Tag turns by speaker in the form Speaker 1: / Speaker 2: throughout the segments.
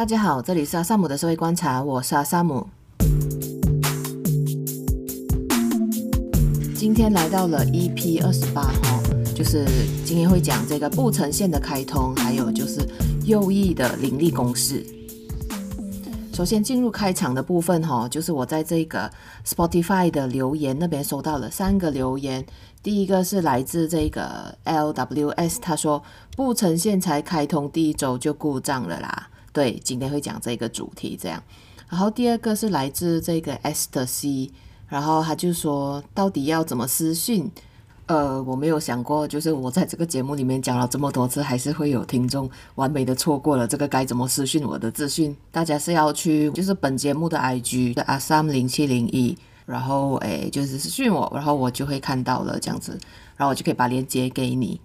Speaker 1: 大家好，这里是阿萨姆的社会观察，我是阿萨姆。今天来到了 EP 二十八号，就是今天会讲这个不成线的开通，还有就是右翼的林立公式。首先进入开场的部分哈，就是我在这个 Spotify 的留言那边收到了三个留言。第一个是来自这个 LWS，他说不成线才开通第一周就故障了啦。对，今天会讲这个主题这样。然后第二个是来自这个 Esther C，然后他就说到底要怎么私讯？呃，我没有想过，就是我在这个节目里面讲了这么多次，还是会有听众完美的错过了这个该怎么私讯我的资讯。大家是要去，就是本节目的 IG 的 Asam 零七零一，然后诶，就是私讯我，然后我就会看到了这样子，然后我就可以把链接给你。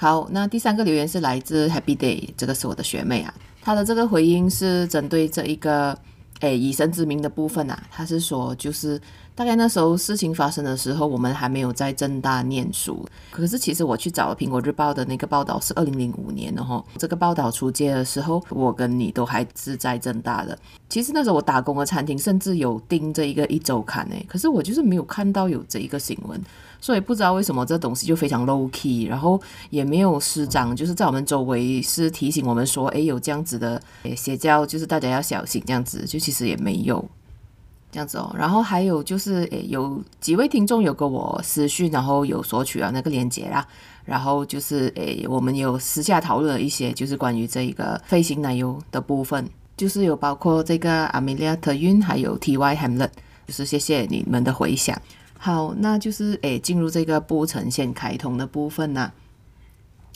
Speaker 1: 好，那第三个留言是来自 Happy Day，这个是我的学妹啊，她的这个回应是针对这一个诶以神之名的部分啊，她是说就是。大概那时候事情发生的时候，我们还没有在政大念书。可是其实我去找了《苹果日报》的那个报道是二零零五年的哈，这个报道出街的时候，我跟你都还是在政大的。其实那时候我打工的餐厅甚至有订这一个一周刊诶，可是我就是没有看到有这一个新闻，所以不知道为什么这东西就非常 low key，然后也没有师长就是在我们周围是提醒我们说，诶，有这样子的邪教，就是大家要小心这样子，就其实也没有。这样子哦，然后还有就是，诶，有几位听众有跟我私讯，然后有索取了那个链接啦，然后就是，诶，我们有私下讨论了一些，就是关于这一个飞行奶油的部分，就是有包括这个 Amelia Tyn，还有 TY Hamlet，就是谢谢你们的回响。好，那就是，诶，进入这个不成线开通的部分呢。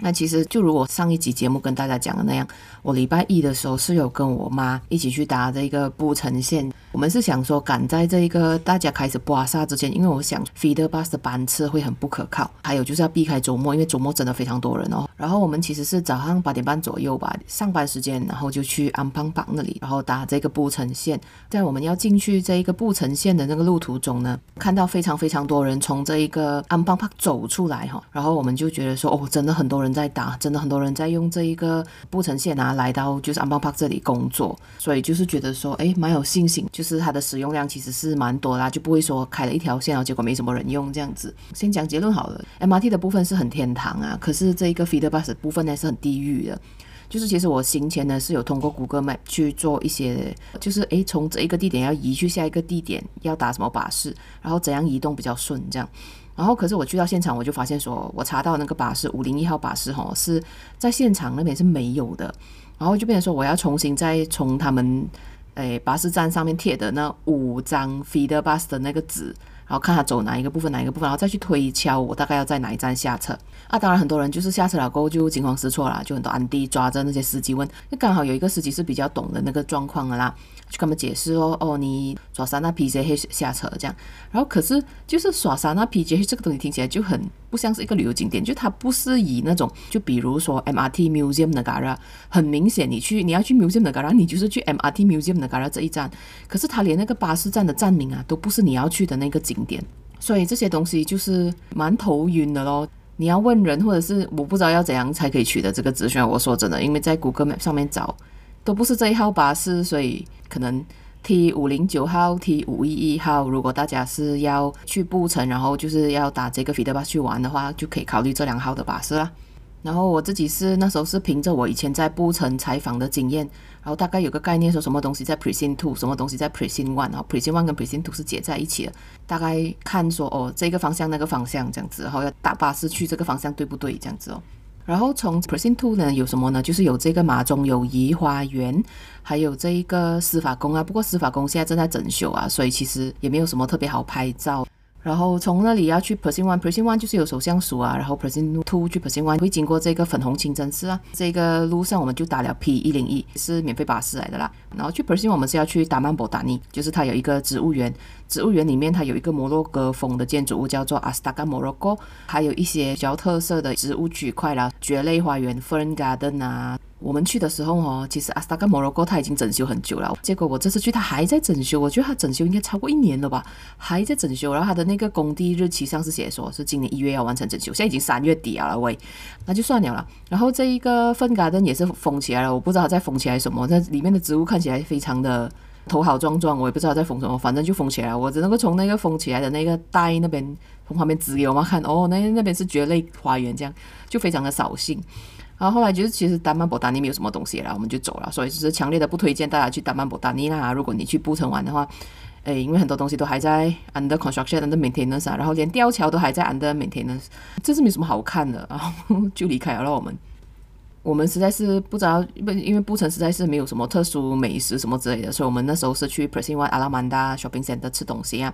Speaker 1: 那其实就如果上一集节目跟大家讲的那样，我礼拜一的时候是有跟我妈一起去搭这个不成线。我们是想说赶在这一个大家开始刮痧之前，因为我想 feeder bus 的班次会很不可靠，还有就是要避开周末，因为周末真的非常多人哦。然后我们其实是早上八点半左右吧，上班时间，然后就去安邦邦那里，然后搭这个不成线。在我们要进去这一个不成线的那个路途中呢，看到非常非常多人从这一个安邦邦走出来哈，然后我们就觉得说哦，真的很多人。人在打，真的很多人在用这一个不成线啊，来到就是安邦帕这里工作，所以就是觉得说，哎，蛮有信心，就是它的使用量其实是蛮多啦，就不会说开了一条线，然后结果没什么人用这样子。先讲结论好了，MRT 的部分是很天堂啊，可是这一个 feeder bus 部分呢是很地狱的。就是其实我行前呢是有通过 Google Map 去做一些，就是哎从这一个地点要移去下一个地点要打什么巴士，然后怎样移动比较顺这样。然后，可是我去到现场，我就发现说，我查到那个巴士五零一号巴士吼是在现场那边是没有的，然后就变成说我要重新再从他们诶巴士站上面贴的那五张 feeder bus 的那个纸，然后看他走哪一个部分哪一个部分，然后再去推敲我大概要在哪一站下车。啊，当然很多人就是下车了过后就惊慌失措啦，就很多安迪抓着那些司机问，那刚好有一个司机是比较懂的那个状况的啦。就跟他们解释说哦，你耍三那 PJH 下车这样，然后可是就是耍三那 PJH 这个东西听起来就很不像是一个旅游景点，就它不是以那种就比如说 MRT Museum Negara，很明显你去你要去 Museum Negara，你就是去 MRT Museum Negara 这一站，可是它连那个巴士站的站名啊都不是你要去的那个景点，所以这些东西就是蛮头晕的咯。你要问人或者是我不知道要怎样才可以取得这个资讯，我说真的，因为在谷歌上面找。都不是这一号巴士，所以可能 T 五零九号、T 五一一号，如果大家是要去布城，然后就是要打这个 feeder bus 去玩的话，就可以考虑这两号的巴士啦。然后我自己是那时候是凭着我以前在布城采访的经验，然后大概有个概念说什么东西在 Precinct Two，什么东西在 Precinct One，然后 Precinct One 跟 Precinct Two 是接在一起的，大概看说哦这个方向那个方向这样子，然后要打巴士去这个方向对不对这样子哦。然后从 Percent Two 呢有什么呢？就是有这个马中友谊花园，还有这一个司法宫啊。不过司法宫现在正在整修啊，所以其实也没有什么特别好拍照。然后从那里要去 Precinct One，Precinct One 就是有首相署啊，然后 Precinct Two 去 Precinct One 会经过这个粉红清真寺啊，这个路上我们就打了 P 一零一，是免费巴士来的啦。然后去 Precinct One 我们是要去达曼博达尼，就是它有一个植物园，植物园里面它有一个摩洛哥风的建筑物叫做 Astaga Morocco，还有一些比较特色的植物区块啦，蕨类花园 Fern Garden 啊。我们去的时候哦，其实阿斯达跟摩洛哥他已经整修很久了，结果我这次去它还在整修，我觉得它整修应该超过一年了吧，还在整修。然后它的那个工地日期上是写说是今年一月要完成整修，现在已经三月底了喂，那就算了了。然后这一个 Fern Garden 也是封起来了，我不知道它在封起来什么，那里面的植物看起来非常的头好壮壮，我也不知道在封什么，反正就封起来。我只能够从那个封起来的那个袋那边从旁边指给我妈看，哦，那那边是蕨类花园，这样就非常的扫兴。然后后来就是，其实丹曼博达尼没有什么东西了，我们就走了。所以就是强烈的不推荐大家去丹曼博达尼啦。如果你去布城玩的话，诶，因为很多东西都还在 under construction、under maintenance 啊，然后连吊桥都还在 under maintenance，这是没什么好看的，然后就离开了。我们我们实在是不知道，因为因为布城实在是没有什么特殊美食什么之类的，所以我们那时候是去 p r e s i n One Alamanda Shopping Center 吃东西啊。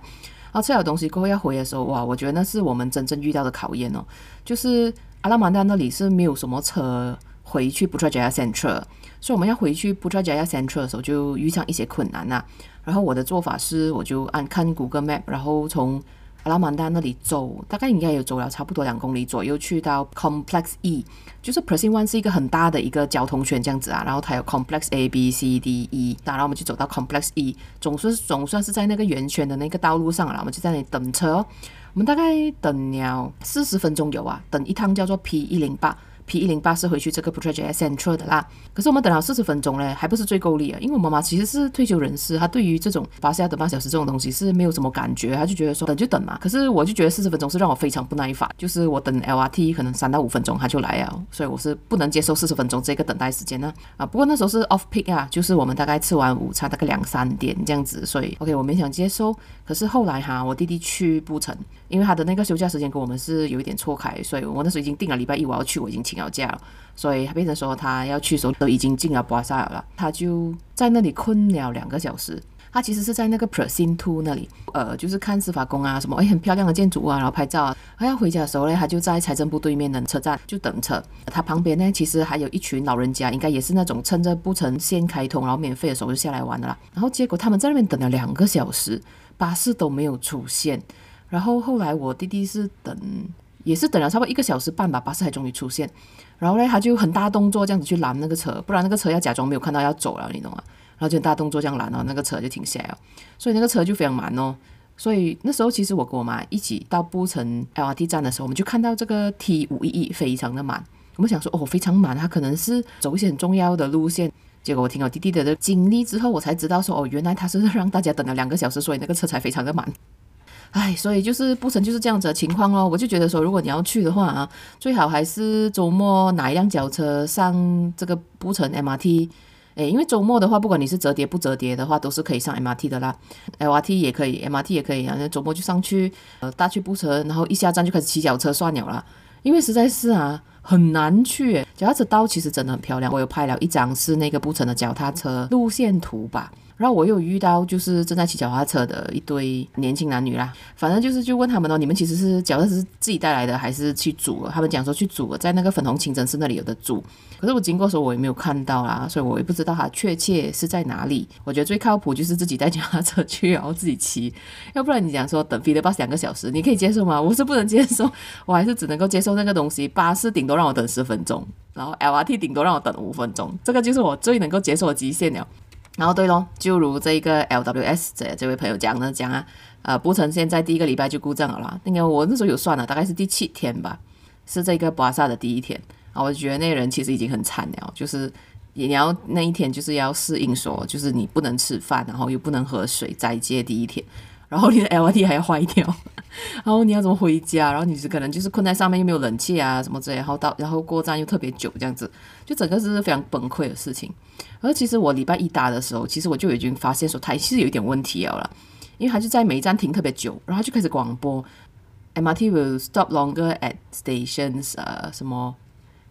Speaker 1: 然后吃了东西过后要回的时候，哇，我觉得那是我们真正遇到的考验哦，就是。阿拉曼达那里是没有什么车回去 Putrajaya Central，所以我们要回去 Putrajaya Central 的时候就遇上一些困难呐、啊。然后我的做法是，我就按看 Google Map，然后从阿拉曼达那里走，大概应该有走了差不多两公里左右，去到 Complex E，就是 p r e s i n One 是一个很大的一个交通圈这样子啊。然后它有 Complex A、B、C、D、E，然后我们就走到 Complex E，总算总算是在那个圆圈的那个道路上了。我们就在那里等车、我们大概等了四十分钟有啊，等一趟叫做 P 一零八。P 一零八是回去这个 Putrajaya Central 的啦，可是我们等了四十分钟嘞，还不是最够力啊！因为我妈妈其实是退休人士，她对于这种巴士要等半小时这种东西是没有什么感觉，她就觉得说等就等嘛。可是我就觉得四十分钟是让我非常不耐烦，就是我等 LRT 可能三到五分钟她就来了，所以我是不能接受四十分钟这个等待时间呢。啊，不过那时候是 off peak 啊，就是我们大概吃完午餐大概两三点这样子，所以 OK 我勉强接受。可是后来哈，我弟弟去布城，因为他的那个休假时间跟我们是有一点错开，所以我那时候已经定了礼拜一我要去，我已经请了假了。所以他变成说他要去的时候都已经进了巴萨尔了，他就在那里困了两个小时。他其实是在那个 p r e s i n t o 那里，呃，就是看司法宫啊什么，哎，很漂亮的建筑物啊，然后拍照啊。他要回家的时候呢，他就在财政部对面的车站就等车。他旁边呢，其实还有一群老人家，应该也是那种趁着布城线开通然后免费的时候就下来玩的啦。然后结果他们在那边等了两个小时，巴士都没有出现。然后后来我弟弟是等。也是等了差不多一个小时半吧，巴士才终于出现。然后呢，他就很大动作这样子去拦那个车，不然那个车要假装没有看到要走了，你懂吗？然后就很大动作这样拦，了那个车就停下来了。所以那个车就非常慢哦。所以那时候其实我跟我妈一起到布城 LRT 站的时候，我们就看到这个 T 五一一非常的慢。我们想说哦，非常慢，它可能是走一些很重要的路线。结果我听了弟弟的经历之后，我才知道说哦，原来他是让大家等了两个小时，所以那个车才非常的慢。唉，所以就是布城就是这样子的情况咯。我就觉得说，如果你要去的话啊，最好还是周末拿一辆脚车上这个布城 MRT。诶，因为周末的话，不管你是折叠不折叠的话，都是可以上 MRT 的啦。LRT 也可以，MRT 也可以啊。那周末就上去，呃，搭去布城，然后一下站就开始骑脚车算了啦。因为实在是啊，很难去。脚踏车道其实真的很漂亮，我有拍了一张是那个布城的脚踏车路线图吧。然后我又遇到就是正在骑脚踏车的一对年轻男女啦，反正就是就问他们哦，你们其实是脚踏车是自己带来的还是去租？他们讲说去租，在那个粉红清真寺那里有的租。可是我经过的时候我也没有看到啦，所以我也不知道它确切是在哪里。我觉得最靠谱就是自己带脚踏车去，然后自己骑。要不然你讲说等 feeder bus 两个小时，你可以接受吗？我是不能接受，我还是只能够接受那个东西。巴士顶多让我等十分钟，然后 LRT 顶多让我等五分钟，这个就是我最能够接受的极限了。然后对咯，就如这一个 LWS 这这位朋友讲的讲啊，呃，布城现在第一个礼拜就故障了啦。那个我那时候有算了，大概是第七天吧，是这个巴萨的第一天啊。我觉得那人其实已经很惨了，就是你要那一天就是要适应说，就是你不能吃饭，然后又不能喝水，再接第一天，然后你的 LRT 还要坏掉，然后你要怎么回家？然后你是可能就是困在上面又没有冷气啊什么之类，然后到然后过站又特别久这样子，就整个是非常崩溃的事情。而其实我礼拜一搭的时候，其实我就已经发现说它其实有一点问题了啦，因为它就在每一站停特别久，然后就开始广播，MRT will stop longer at stations，呃，什么，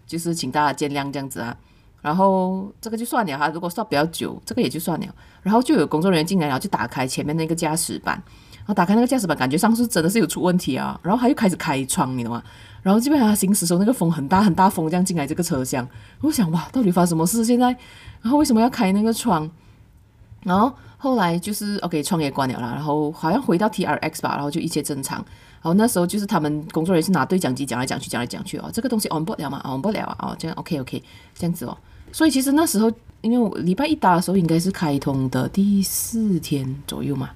Speaker 1: 就是请大家见谅这样子啊。然后这个就算了哈，如果算比较久，这个也就算了。然后就有工作人员进来，然后就打开前面那个驾驶板，然后打开那个驾驶板，感觉上是真的是有出问题啊。然后他又开始开窗，你懂吗？然后基本上他行驶时候，那个风很大很大风这样进来这个车厢，我想哇，到底发生什么事？现在，然后为什么要开那个窗？然后后来就是 OK，窗也关了啦，然后好像回到 TRX 吧，然后就一切正常。然后那时候就是他们工作人员是拿对讲机讲来讲去，讲来讲去哦，这个东西 on 不了嘛？on 不了啊，哦，这样 OK OK 这样子哦。所以其实那时候，因为我礼拜一打的时候应该是开通的第四天左右嘛，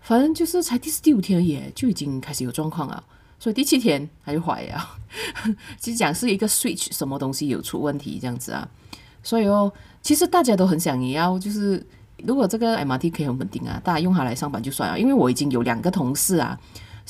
Speaker 1: 反正就是才第四第五天也就已经开始有状况了，所以第七天它就坏了。其实讲是一个 switch 什么东西有出问题这样子啊，所以哦，其实大家都很想要，就是如果这个 MRT 可以很稳定啊，大家用它来上班就算了，因为我已经有两个同事啊。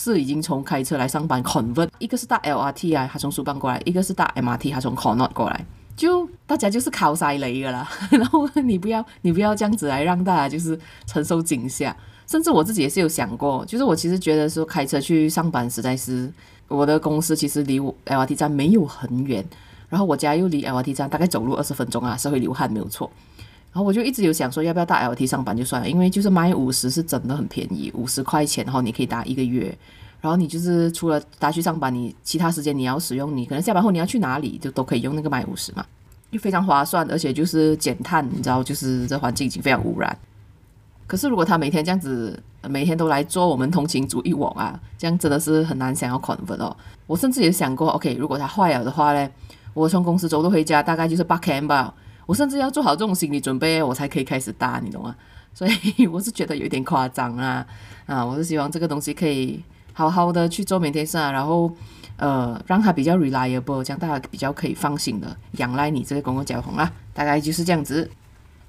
Speaker 1: 是已经从开车来上班 convert，一个是搭 LRT 啊，他从苏邦过来；一个是搭 MRT，他从 Connaught 过来。就大家就是靠塞雷的啦，然后你不要你不要这样子来让大家就是承受惊吓。甚至我自己也是有想过，就是我其实觉得说开车去上班实在是，我的公司其实离我 LRT 站没有很远，然后我家又离 LRT 站大概走路二十分钟啊，是会流汗没有错。然后我就一直有想说，要不要搭 LRT 上班就算了，因为就是买五十是真的很便宜，五十块钱，然后你可以搭一个月。然后你就是除了搭去上班，你其他时间你要使用，你可能下班后你要去哪里，就都可以用那个 My50 嘛，就非常划算，而且就是减碳，你知道，就是这环境已经非常污染。可是如果他每天这样子，每天都来做我们通勤族一网啊，这样真的是很难想要 convert 哦。我甚至也想过，OK，如果它坏了的话呢，我从公司走路回家大概就是八 km 吧。我甚至要做好这种心理准备，我才可以开始搭，你懂吗？所以 我是觉得有点夸张啊啊！我是希望这个东西可以好好的去做 maintenance，然后呃让他比较 reliable，这样大家比较可以放心的仰赖你这个公共交通啊，大概就是这样子。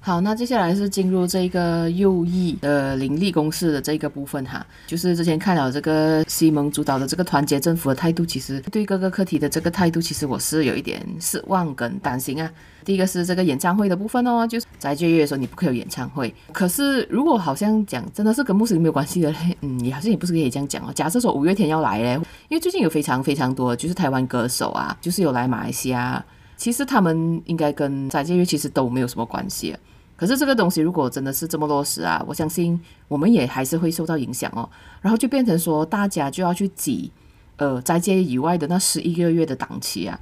Speaker 1: 好，那接下来是进入这个右翼的林立公式的这个部分哈，就是之前看了这个西蒙主导的这个团结政府的态度，其实对各个课题的这个态度，其实我是有一点失望跟担心啊。第一个是这个演唱会的部分哦，就是斋戒月的时候你不可以有演唱会。可是如果好像讲真的是跟穆斯林没有关系的嘞，嗯，你好像也不是可以这样讲哦。假设说五月天要来嘞，因为最近有非常非常多就是台湾歌手啊，就是有来马来西亚，其实他们应该跟斋戒月其实都没有什么关系。可是这个东西如果真的是这么落实啊，我相信我们也还是会受到影响哦。然后就变成说，大家就要去挤，呃，斋戒以外的那十一个月的档期啊。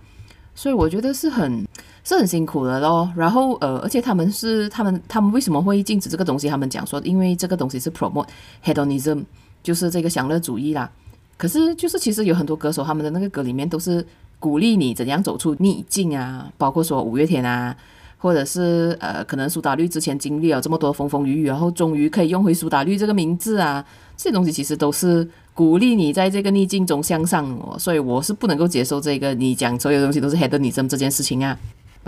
Speaker 1: 所以我觉得是很是很辛苦的咯。然后呃，而且他们是他们他们为什么会禁止这个东西？他们讲说，因为这个东西是 promote hedonism，就是这个享乐主义啦。可是就是其实有很多歌手他们的那个歌里面都是鼓励你怎样走出逆境啊，包括说五月天啊。或者是呃，可能苏打绿之前经历了这么多风风雨雨，然后终于可以用回苏打绿这个名字啊，这些东西其实都是鼓励你在这个逆境中向上哦。所以我是不能够接受这个你讲所有东西都是 hedonism 这件事情啊。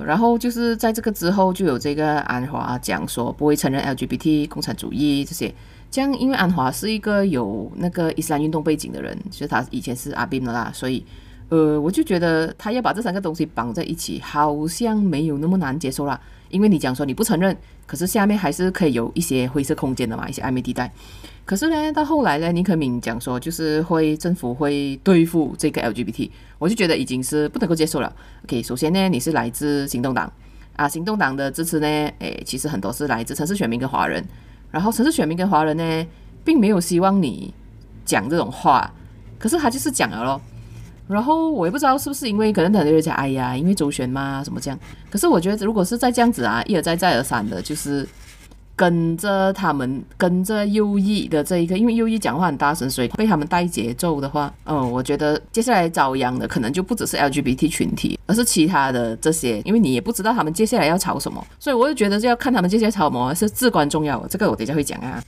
Speaker 1: 然后就是在这个之后，就有这个安华讲说不会承认 LGBT 共产主义这些。这样，因为安华是一个有那个伊斯兰运动背景的人，就是他以前是阿宾的啦，所以。呃，我就觉得他要把这三个东西绑在一起，好像没有那么难接受啦。因为你讲说你不承认，可是下面还是可以有一些灰色空间的嘛，一些暧昧地带。可是呢，到后来呢，尼克敏讲说就是会政府会对付这个 LGBT，我就觉得已经是不能够接受了。OK，首先呢，你是来自行动党啊，行动党的支持呢，诶，其实很多是来自城市选民跟华人，然后城市选民跟华人呢，并没有希望你讲这种话，可是他就是讲了咯。然后我也不知道是不是因为可能很多人讲，哎呀，因为周旋嘛，什么这样。可是我觉得，如果是再这样子啊，一而再再而三的，就是跟着他们，跟着右翼的这一个，因为右翼讲话很大声，所以被他们带节奏的话，嗯，我觉得接下来遭殃的可能就不只是 LGBT 群体，而是其他的这些，因为你也不知道他们接下来要吵什么，所以我就觉得就要看他们接下来吵什么是至关重要的。这个我等一下会讲啊。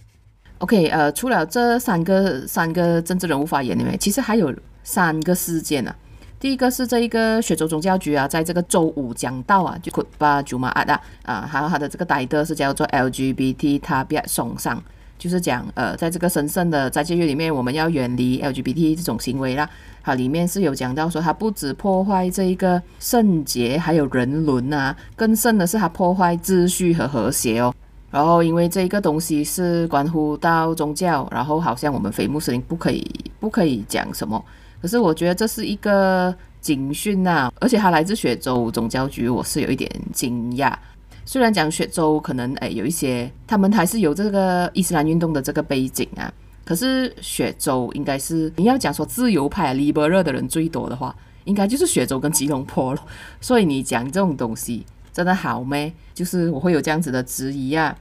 Speaker 1: OK，呃，除了这三个三个政治人物发言里面，其实还有。三个事件啊，第一个是这一个雪州宗教局啊，在这个周五讲到啊，就把祖玛阿达啊，还有他的这个代德是叫做 LGBT 他别送上，就是讲呃，在这个神圣的斋戒月里面，我们要远离 LGBT 这种行为啦。它里面是有讲到说，它不止破坏这一个圣洁，还有人伦啊，更甚的是它破坏秩序和和谐哦。然后因为这一个东西是关乎到宗教，然后好像我们非穆斯林不可以不可以讲什么。可是我觉得这是一个警讯呐，而且他来自雪州总教局，我是有一点惊讶。虽然讲雪州可能诶有一些，他们还是有这个伊斯兰运动的这个背景啊，可是雪州应该是你要讲说自由派、liberal 的人最多的话，应该就是雪州跟吉隆坡了。所以你讲这种东西真的好咩？就是我会有这样子的质疑啊。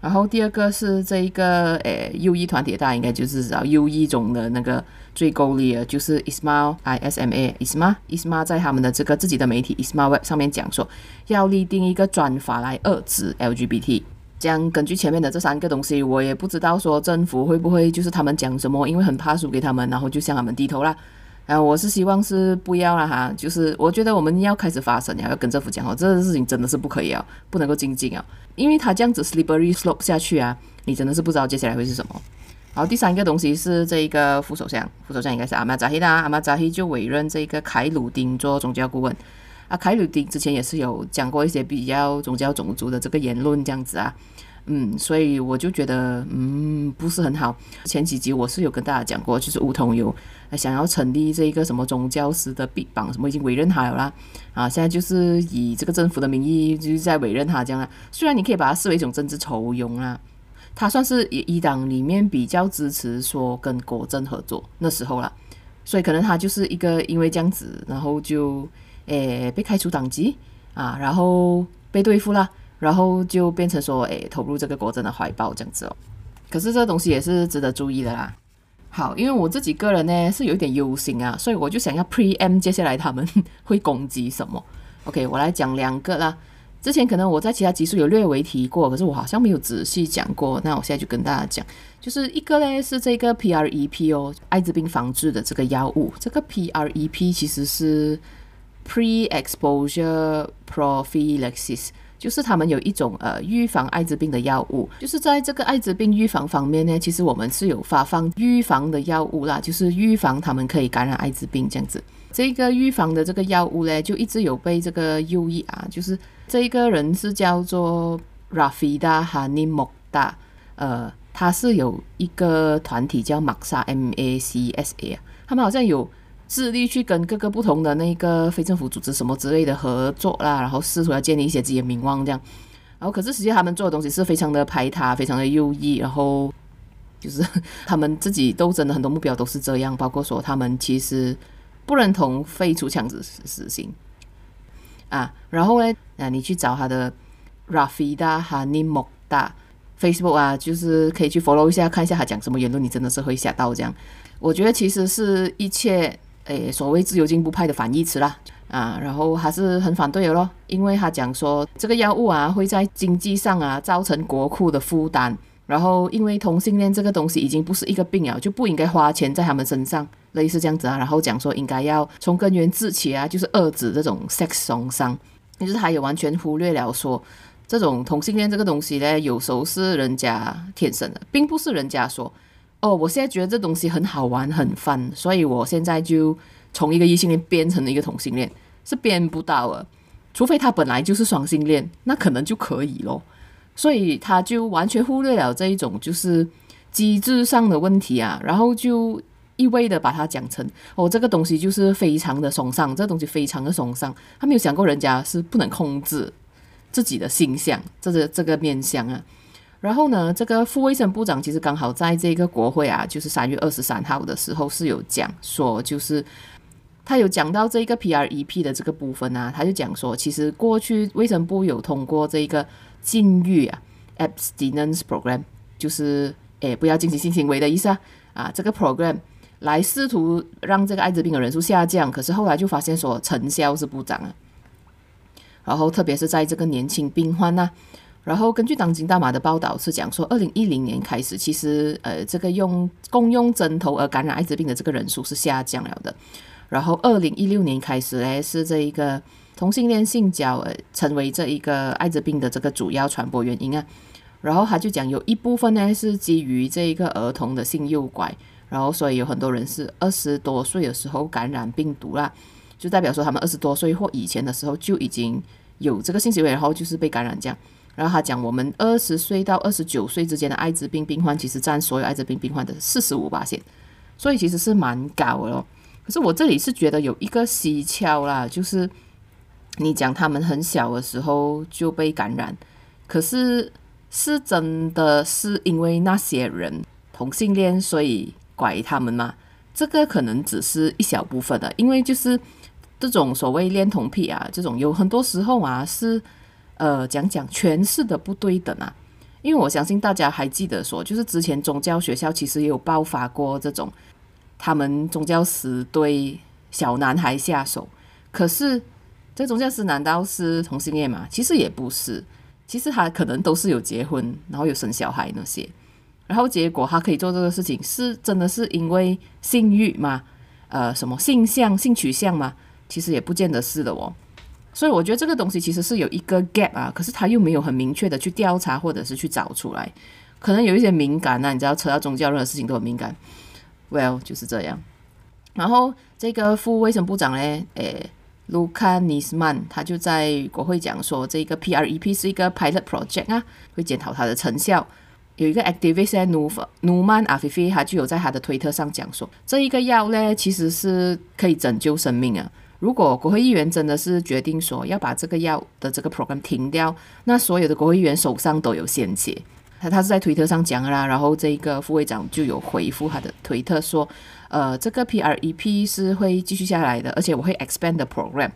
Speaker 1: 然后第二个是这一个诶右翼团体，大家应该就是知道右翼中的那个最够力的，就是 Ismail I S M A Isma Isma 在他们的这个自己的媒体 Isma Web 上面讲说，要立定一个专法来遏制 LGBT。这样根据前面的这三个东西，我也不知道说政府会不会就是他们讲什么，因为很怕输给他们，然后就向他们低头啦。啊，我是希望是不要了哈，就是我觉得我们要开始发声，要跟政府讲哦，这个事情真的是不可以啊，不能够静静啊，因为他这样子 slippery slope 下去啊，你真的是不知道接下来会是什么。好，第三个东西是这一个副首相，副首相应该是阿马扎希啦，阿马扎希就委任这个凯鲁丁做宗教顾问。啊，凯鲁丁之前也是有讲过一些比较宗教种族的这个言论，这样子啊。嗯，所以我就觉得，嗯，不是很好。前几集我是有跟大家讲过，就是巫统有想要成立这一个什么宗教师的臂膀，什么已经委任他了啦。啊，现在就是以这个政府的名义，就是在委任他这样啦。虽然你可以把它视为一种政治酬庸啊，他算是一党里面比较支持说跟国政合作那时候了，所以可能他就是一个因为这样子，然后就诶被开除党籍啊，然后被对付了。然后就变成说，诶，投入这个国政的怀抱这样子哦。可是这东西也是值得注意的啦。好，因为我自己个人呢是有一点忧心啊，所以我就想要 Pre M 接下来他们会攻击什么。OK，我来讲两个啦。之前可能我在其他集数有略微提过，可是我好像没有仔细讲过。那我现在就跟大家讲，就是一个呢是这个 PrEP 哦，艾滋病防治的这个药物。这个 PrEP 其实是 Pre-exposure prophylaxis。就是他们有一种呃预防艾滋病的药物，就是在这个艾滋病预防方面呢，其实我们是有发放预防的药物啦，就是预防他们可以感染艾滋病这样子。这个预防的这个药物呢，就一直有被这个右翼啊，就是这个人是叫做 Rafidah Honey Mokhtar，呃，他是有一个团体叫 Macsa M A C S A，他们好像有。致力去跟各个不同的那个非政府组织什么之类的合作啦，然后试图要建立一些自己的名望这样，然后可是实际他们做的东西是非常的排他，非常的右翼，然后就是他们自己斗争的很多目标都是这样，包括说他们其实不认同废除枪支实行啊，然后呢，啊你去找他的 Rafidah Honey Mokhtar Facebook 啊，就是可以去 follow 一下，看一下他讲什么言论，你真的是会吓到这样。我觉得其实是一切。诶，所谓自由进步派的反义词啦，啊，然后还是很反对的咯，因为他讲说这个药物啊会在经济上啊造成国库的负担，然后因为同性恋这个东西已经不是一个病了，就不应该花钱在他们身上，类似这样子啊，然后讲说应该要从根源治起啊，就是遏制这种 sex 创伤，就是他也完全忽略了说这种同性恋这个东西呢，有时候是人家天生的，并不是人家说。哦，我现在觉得这东西很好玩，很 fun，所以我现在就从一个异性恋变成了一个同性恋，是变不到了，除非他本来就是双性恋，那可能就可以咯。所以他就完全忽略了这一种就是机制上的问题啊，然后就一味的把它讲成哦，这个东西就是非常的崇尚，这个东西非常的崇尚，他没有想过人家是不能控制自己的形象，这个这个面相啊。然后呢，这个副卫生部长其实刚好在这个国会啊，就是三月二十三号的时候是有讲说，就是他有讲到这个 PrEP 的这个部分啊，他就讲说，其实过去卫生部有通过这个禁欲啊 abstinence program，就是诶不要进行性行为的意思啊，啊这个 program 来试图让这个艾滋病的人数下降，可是后来就发现说成效是不彰啊，然后特别是在这个年轻病患呐、啊。然后根据当今大马的报道是讲说，二零一零年开始，其实呃这个用共用针头而感染艾滋病的这个人数是下降了的。然后二零一六年开始呢，是这一个同性恋性交呃成为这一个艾滋病的这个主要传播原因啊。然后他就讲有一部分呢是基于这一个儿童的性诱拐，然后所以有很多人是二十多岁的时候感染病毒啦，就代表说他们二十多岁或以前的时候就已经有这个性行为，然后就是被感染这样。然后他讲，我们二十岁到二十九岁之间的艾滋病病患，其实占所有艾滋病病患的四十五八线所以其实是蛮高的咯。可是我这里是觉得有一个蹊跷啦，就是你讲他们很小的时候就被感染，可是是真的是因为那些人同性恋，所以拐他们吗？这个可能只是一小部分的，因为就是这种所谓恋童癖啊，这种有很多时候啊是。呃，讲讲诠释的不对等啊，因为我相信大家还记得说，就是之前宗教学校其实也有爆发过这种，他们宗教师对小男孩下手。可是这宗教师难道是同性恋吗？其实也不是，其实他可能都是有结婚，然后有生小孩那些。然后结果他可以做这个事情，是真的是因为性欲吗？呃，什么性向、性取向吗？其实也不见得是的哦。所以我觉得这个东西其实是有一个 gap 啊，可是他又没有很明确的去调查或者是去找出来，可能有一些敏感啊，你知道，扯到宗教任何事情都很敏感。Well，就是这样。然后这个副卫生部长呢，诶，卢卡尼斯曼，他就在国会讲说，这个 PREP 是一个 pilot project 啊，会检讨它的成效。有一个 activist 努努曼阿菲菲，他就有在他的推特上讲说，这一个药呢，其实是可以拯救生命啊。如果国会议员真的是决定说要把这个药的这个 program 停掉，那所有的国会议员手上都有鲜血。他他是在推特上讲啦，然后这个副会长就有回复他的推特说，呃，这个 PREP 是会继续下来的，而且我会 expand the program。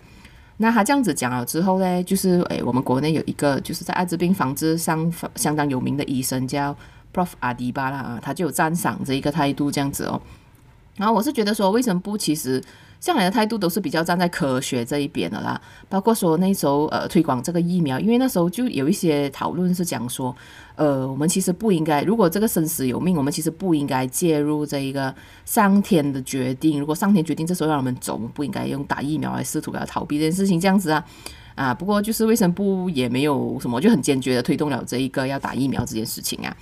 Speaker 1: 那他这样子讲了之后呢，就是诶，我们国内有一个就是在艾滋病防治上相当有名的医生叫 Prof 阿迪巴拉啊，他就有赞赏这一个态度这样子哦。然后我是觉得说，卫生部其实向来的态度都是比较站在科学这一边的啦，包括说那时候呃推广这个疫苗，因为那时候就有一些讨论是讲说，呃，我们其实不应该，如果这个生死有命，我们其实不应该介入这一个上天的决定。如果上天决定这时候让我们走，我们不应该用打疫苗来试图要逃避这件事情，这样子啊啊。不过就是卫生部也没有什么，就很坚决的推动了这一个要打疫苗这件事情啊，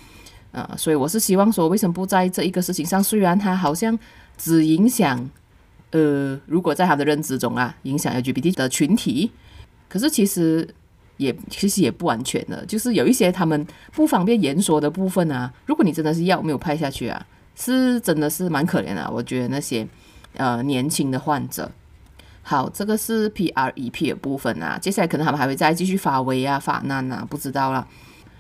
Speaker 1: 呃，所以我是希望说卫生部在这一个事情上，虽然他好像。只影响，呃，如果在他的认知中啊，影响 LGBT 的群体，可是其实也其实也不完全的，就是有一些他们不方便言说的部分啊。如果你真的是药没有派下去啊，是真的是蛮可怜的。我觉得那些呃年轻的患者，好，这个是 PREP 的部分啊，接下来可能他们还会再继续发威啊、发难啊，不知道了。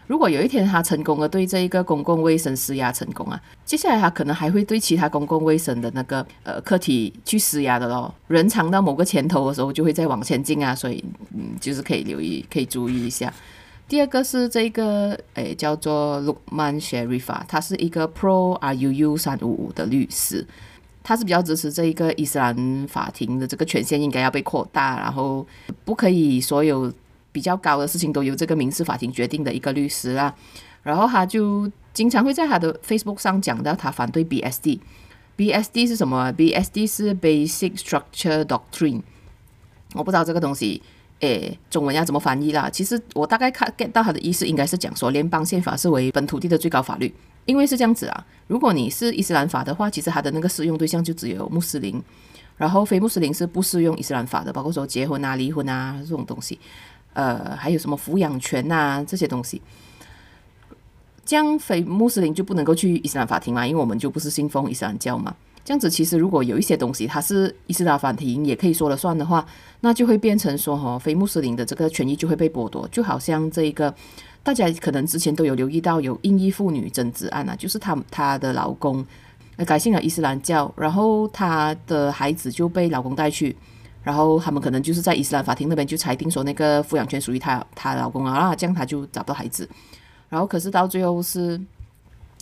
Speaker 1: 如果有一天他成功的对这一个公共卫生施压成功啊，接下来他可能还会对其他公共卫生的那个呃课题去施压的咯。人尝到某个甜头的时候，就会再往前进啊，所以嗯，就是可以留意，可以注意一下。第二个是这个诶，叫做 Lukman Sharif，他是一个 Pro RUU 三五五的律师，他是比较支持这一个伊斯兰法庭的这个权限应该要被扩大，然后不可以所有。比较高的事情都由这个民事法庭决定的一个律师啦，然后他就经常会在他的 Facebook 上讲到他反对 BSD。BSD 是什么？BSD 是 Basic Structure Doctrine。我不知道这个东西，诶，中文要怎么翻译啦？其实我大概看 get 到他的意思，应该是讲说联邦宪法是为本土地的最高法律，因为是这样子啊。如果你是伊斯兰法的话，其实他的那个适用对象就只有穆斯林，然后非穆斯林是不适用伊斯兰法的，包括说结婚啊、离婚啊这种东西。呃，还有什么抚养权呐、啊、这些东西，这样非穆斯林就不能够去伊斯兰法庭嘛？因为我们就不是信奉伊斯兰教嘛。这样子其实如果有一些东西它是伊斯兰法庭也可以说了算的话，那就会变成说哈，非穆斯林的这个权益就会被剥夺。就好像这一个大家可能之前都有留意到有印裔妇女争执案啊，就是她她的老公改信了伊斯兰教，然后她的孩子就被老公带去。然后他们可能就是在伊斯兰法庭那边就裁定说那个抚养权属于她她老公啊，这样她就找不到孩子。然后可是到最后是，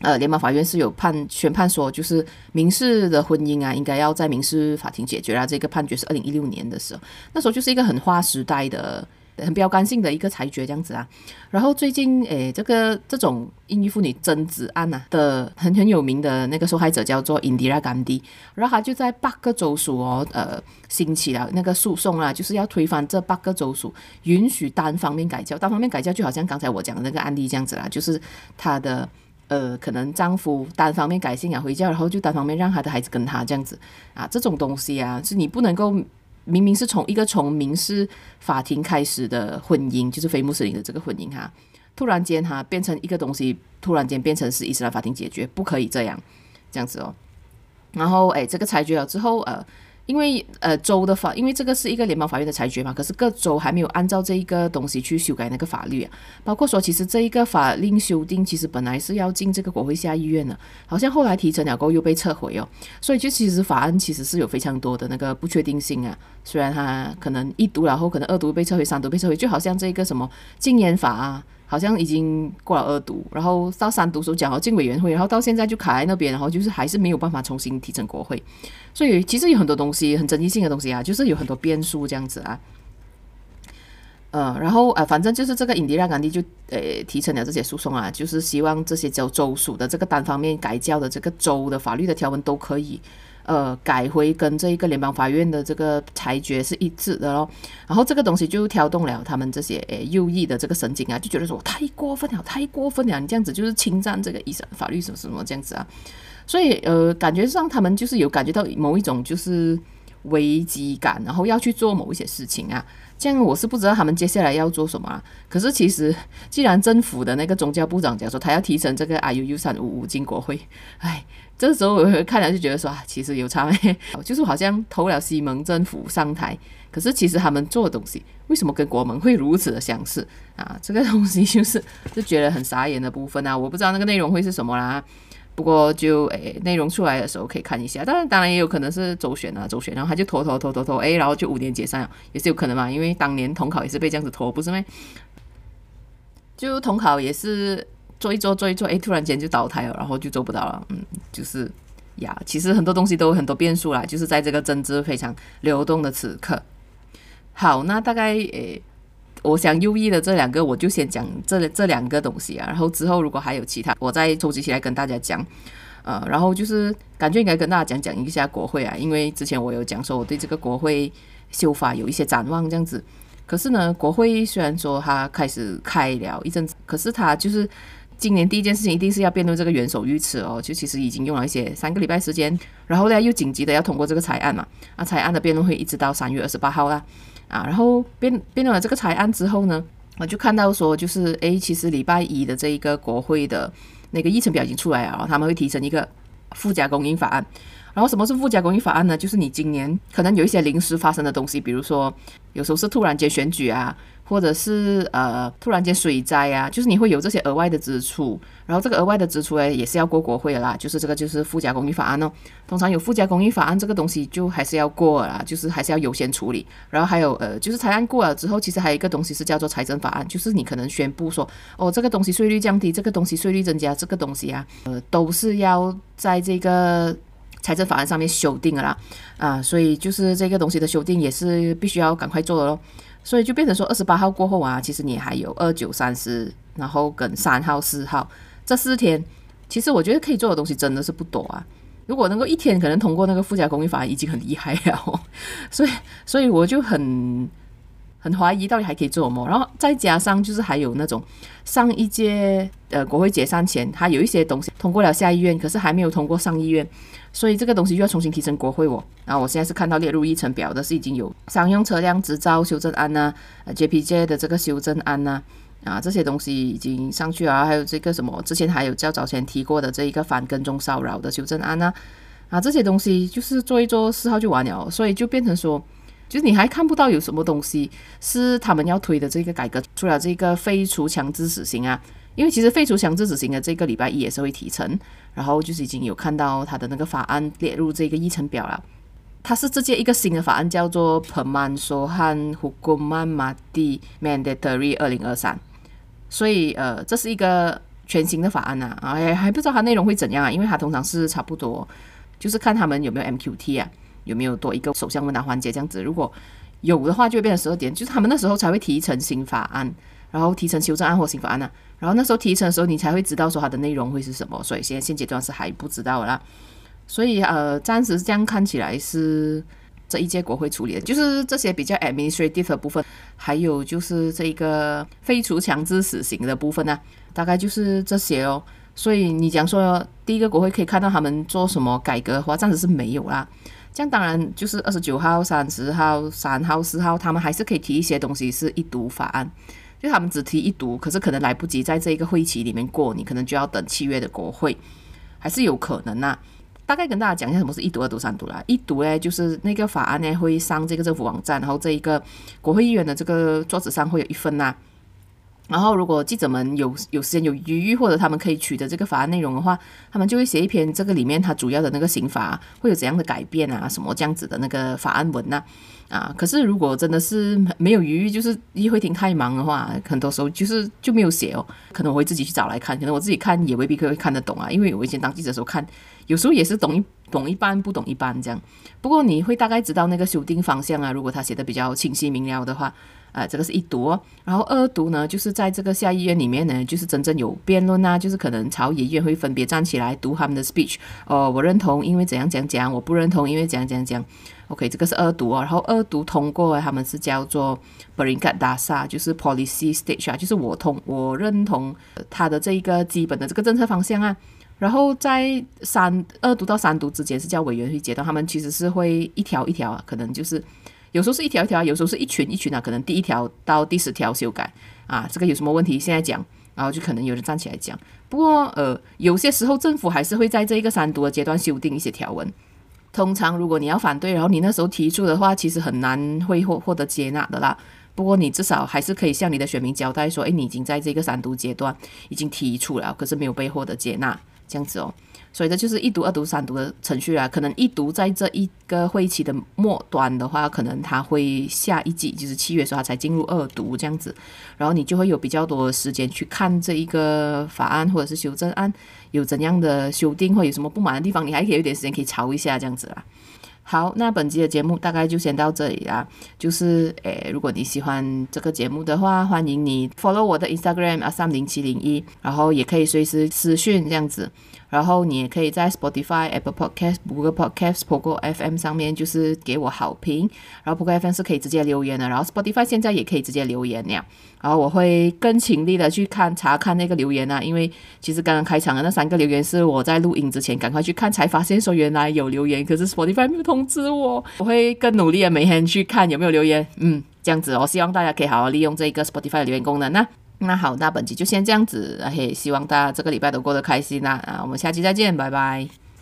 Speaker 1: 呃，联邦法院是有判宣判说，就是民事的婚姻啊，应该要在民事法庭解决啊。这个判决是二零一六年的时候，那时候就是一个很划时代的。很标杆性的一个裁决这样子啊，然后最近诶，这个这种印裔妇女争执案、啊、的很很有名的那个受害者叫做 Indira Gandhi，然后他就在八个州属哦，呃，兴起了那个诉讼啊，就是要推翻这八个州属允许单方面改教，单方面改教就好像刚才我讲的那个案例这样子啦，就是他的呃可能丈夫单方面改信仰回教，然后就单方面让他的孩子跟他这样子。啊，这种东西啊是你不能够。明明是从一个从民事法庭开始的婚姻，就是非穆斯林的这个婚姻哈，突然间哈变成一个东西，突然间变成是伊斯兰法庭解决，不可以这样，这样子哦。然后诶，这个裁决了之后，呃。因为呃州的法，因为这个是一个联邦法院的裁决嘛，可是各州还没有按照这一个东西去修改那个法律啊。包括说，其实这一个法令修订，其实本来是要进这个国会下议院的，好像后来提成了过后又被撤回哦。所以就其实法案其实是有非常多的那个不确定性啊。虽然它可能一读然后可能二读被撤回，三读被撤回，就好像这个什么禁烟法啊，好像已经过了二读，然后到三读时候讲好进委员会，然后到现在就卡在那边，然后就是还是没有办法重新提成国会，所以其实有很多东西很争议性的东西啊，就是有很多变数这样子啊。呃，然后呃，反正就是这个印第安甘地就呃提成了这些诉讼啊，就是希望这些州州属的这个单方面改教的这个州的法律的条文都可以。呃，改回跟这一个联邦法院的这个裁决是一致的咯，然后这个东西就挑动了他们这些诶右翼的这个神经啊，就觉得说太过分了，太过分了，你这样子就是侵占这个伊斯兰法律什么什么这样子啊，所以呃，感觉上他们就是有感觉到某一种就是危机感，然后要去做某一些事情啊，这样我是不知道他们接下来要做什么啊。可是其实既然政府的那个宗教部长讲说他要提成这个 IUU 三五五进国会，哎。这时候我看了就觉得说啊，其实有差别，就是好像投了西蒙政府上台，可是其实他们做的东西为什么跟国盟会如此的相似啊？这个东西就是就觉得很傻眼的部分啊！我不知道那个内容会是什么啦，不过就诶内容出来的时候可以看一下。当然当然也有可能是周旋啊周旋，然后他就拖拖拖拖拖，诶，然后就五年解散了也是有可能嘛，因为当年统考也是被这样子拖，不是吗？就统考也是。做一做做一做，哎，突然间就倒台了，然后就做不到了。嗯，就是呀，其实很多东西都有很多变数啦，就是在这个政治非常流动的此刻。好，那大概诶，我想优异的这两个，我就先讲这这两个东西啊，然后之后如果还有其他，我再收集起来跟大家讲。呃，然后就是感觉应该跟大家讲讲一下国会啊，因为之前我有讲说我对这个国会修法有一些展望这样子。可是呢，国会虽然说它开始开了一阵子，可是它就是。今年第一件事情一定是要辩论这个元首遇刺哦，就其实已经用了一些三个礼拜时间，然后呢又紧急的要通过这个裁案嘛，啊，裁案的辩论会一直到三月二十八号啦，啊，然后辩辩论了这个裁案之后呢，我就看到说就是诶，其实礼拜一的这一个国会的那个议程表已经出来啊，他们会提成一个附加供应法案，然后什么是附加公益法案呢？就是你今年可能有一些临时发生的东西，比如说有时候是突然间选举啊。或者是呃突然间水灾啊，就是你会有这些额外的支出，然后这个额外的支出诶也是要过国会啦，就是这个就是附加公益法案哦。通常有附加公益法案这个东西就还是要过啦，就是还是要优先处理。然后还有呃就是财案过了之后，其实还有一个东西是叫做财政法案，就是你可能宣布说哦这个东西税率降低，这个东西税率增加，这个东西啊呃都是要在这个财政法案上面修订的啦啊，所以就是这个东西的修订也是必须要赶快做的咯。所以就变成说，二十八号过后啊，其实你还有二九三十，然后跟三号四号这四天，其实我觉得可以做的东西真的是不多啊。如果能够一天可能通过那个附加公益法案，已经很厉害了。所以，所以我就很。很怀疑到底还可以做什么，然后再加上就是还有那种上一届呃国会解散前，它有一些东西通过了下议院，可是还没有通过上议院，所以这个东西又要重新提升国会哦。然后我现在是看到列入议程表的是已经有商用车辆执照修正案呐、啊、JPJ 的这个修正案呐啊，这些东西已经上去了，还有这个什么之前还有较早前提过的这一个反跟踪骚扰的修正案呐啊，啊这些东西就是做一做四号就完了，所以就变成说。就是你还看不到有什么东西是他们要推的这个改革，除了这个废除强制死刑啊，因为其实废除强制执行的这个礼拜一也是会提成，然后就是已经有看到他的那个法案列入这个议程表了。它是直接一个新的法案，叫做 Permansuhan Hukuman Madi Mandatory 二零二三，所以呃这是一个全新的法案呐，啊还还不知道它内容会怎样啊，因为它通常是差不多，就是看他们有没有 MQT 啊。有没有多一个首相问答环节这样子？如果有的话，就会变成十二点，就是他们那时候才会提成新法案，然后提成修正案或新法案呢、啊。然后那时候提成的时候，你才会知道说它的内容会是什么。所以现在现阶段是还不知道啦。所以呃，暂时这样看起来是这一届国会处理的，就是这些比较 administrative 的部分，还有就是这个废除强制死刑的部分呢、大概就是这些哦。所以你讲说第一个国会可以看到他们做什么改革的话，暂时是没有啦。这样当然就是二十九号、三十号、三号、四号，他们还是可以提一些东西，是一读法案，就他们只提一读，可是可能来不及在这一个会期里面过，你可能就要等七月的国会，还是有可能呐、啊。大概跟大家讲一下什么是一读、二读、三读啦。一读呢，就是那个法案呢会上这个政府网站，然后这一个国会议员的这个桌子上会有一份呐、然后，如果记者们有有时间有余裕，或者他们可以取得这个法案内容的话，他们就会写一篇这个里面它主要的那个刑法会有怎样的改变啊，什么这样子的那个法案文呐啊，啊。可是如果真的是没有余裕，就是议会庭太忙的话，很多时候就是就没有写哦。可能我会自己去找来看，可能我自己看也未必可以看得懂啊，因为我以前当记者的时候看，有时候也是懂一懂一半，不懂一半这样。不过你会大概知道那个修订方向啊，如果他写的比较清晰明了的话。啊，这个是一读哦，然后二读呢，就是在这个下议院里面呢，就是真正有辩论啊，就是可能朝野议员会分别站起来读他们的 speech，哦，我认同，因为怎样讲讲，我不认同，因为怎样讲讲，OK，这个是二读哦，然后二读通过，他们是叫做 peringkat dasar，就是 policy stage 啊，就是我同我认同他的这一个基本的这个政策方向啊，然后在三二读到三读之间是叫委员会阶段，他们其实是会一条一条啊，可能就是。有时候是一条一条，有时候是一群一群啊，可能第一条到第十条修改啊，这个有什么问题现在讲，然后就可能有人站起来讲。不过呃，有些时候政府还是会在这个三读的阶段修订一些条文。通常如果你要反对，然后你那时候提出的话，其实很难会获获得接纳的啦。不过你至少还是可以向你的选民交代说，诶，你已经在这个三读阶段已经提出了，可是没有被获得接纳，这样子哦。所以这就是一读、二读、三读的程序啊。可能一读在这一个会期的末端的话，可能他会下一季，就是七月的时候他才进入二读这样子。然后你就会有比较多的时间去看这一个法案或者是修正案有怎样的修订，或有什么不满的地方，你还可以有点时间可以吵一下这样子啦。好，那本期的节目大概就先到这里啦。就是诶，如果你喜欢这个节目的话，欢迎你 follow 我的 Instagram 啊，三零七零一，然后也可以随时私讯这样子。然后你也可以在 Spotify、Apple Podcast、Google Podcast、Pogo FM 上面就是给我好评。然后 Pogo FM 是可以直接留言的，然后 Spotify 现在也可以直接留言了。然后我会更勤力的去看查看那个留言啊，因为其实刚刚开场的那三个留言是我在录音之前赶快去看才发现说原来有留言，可是 Spotify 没有通知我。我会更努力的每天去看有没有留言。嗯，这样子，我希望大家可以好好利用这个 Spotify 的留言功能呢。那好，那本期就先这样子，嘿，希望大家这个礼拜都过得开心啦，啊，我们下期再见，拜拜。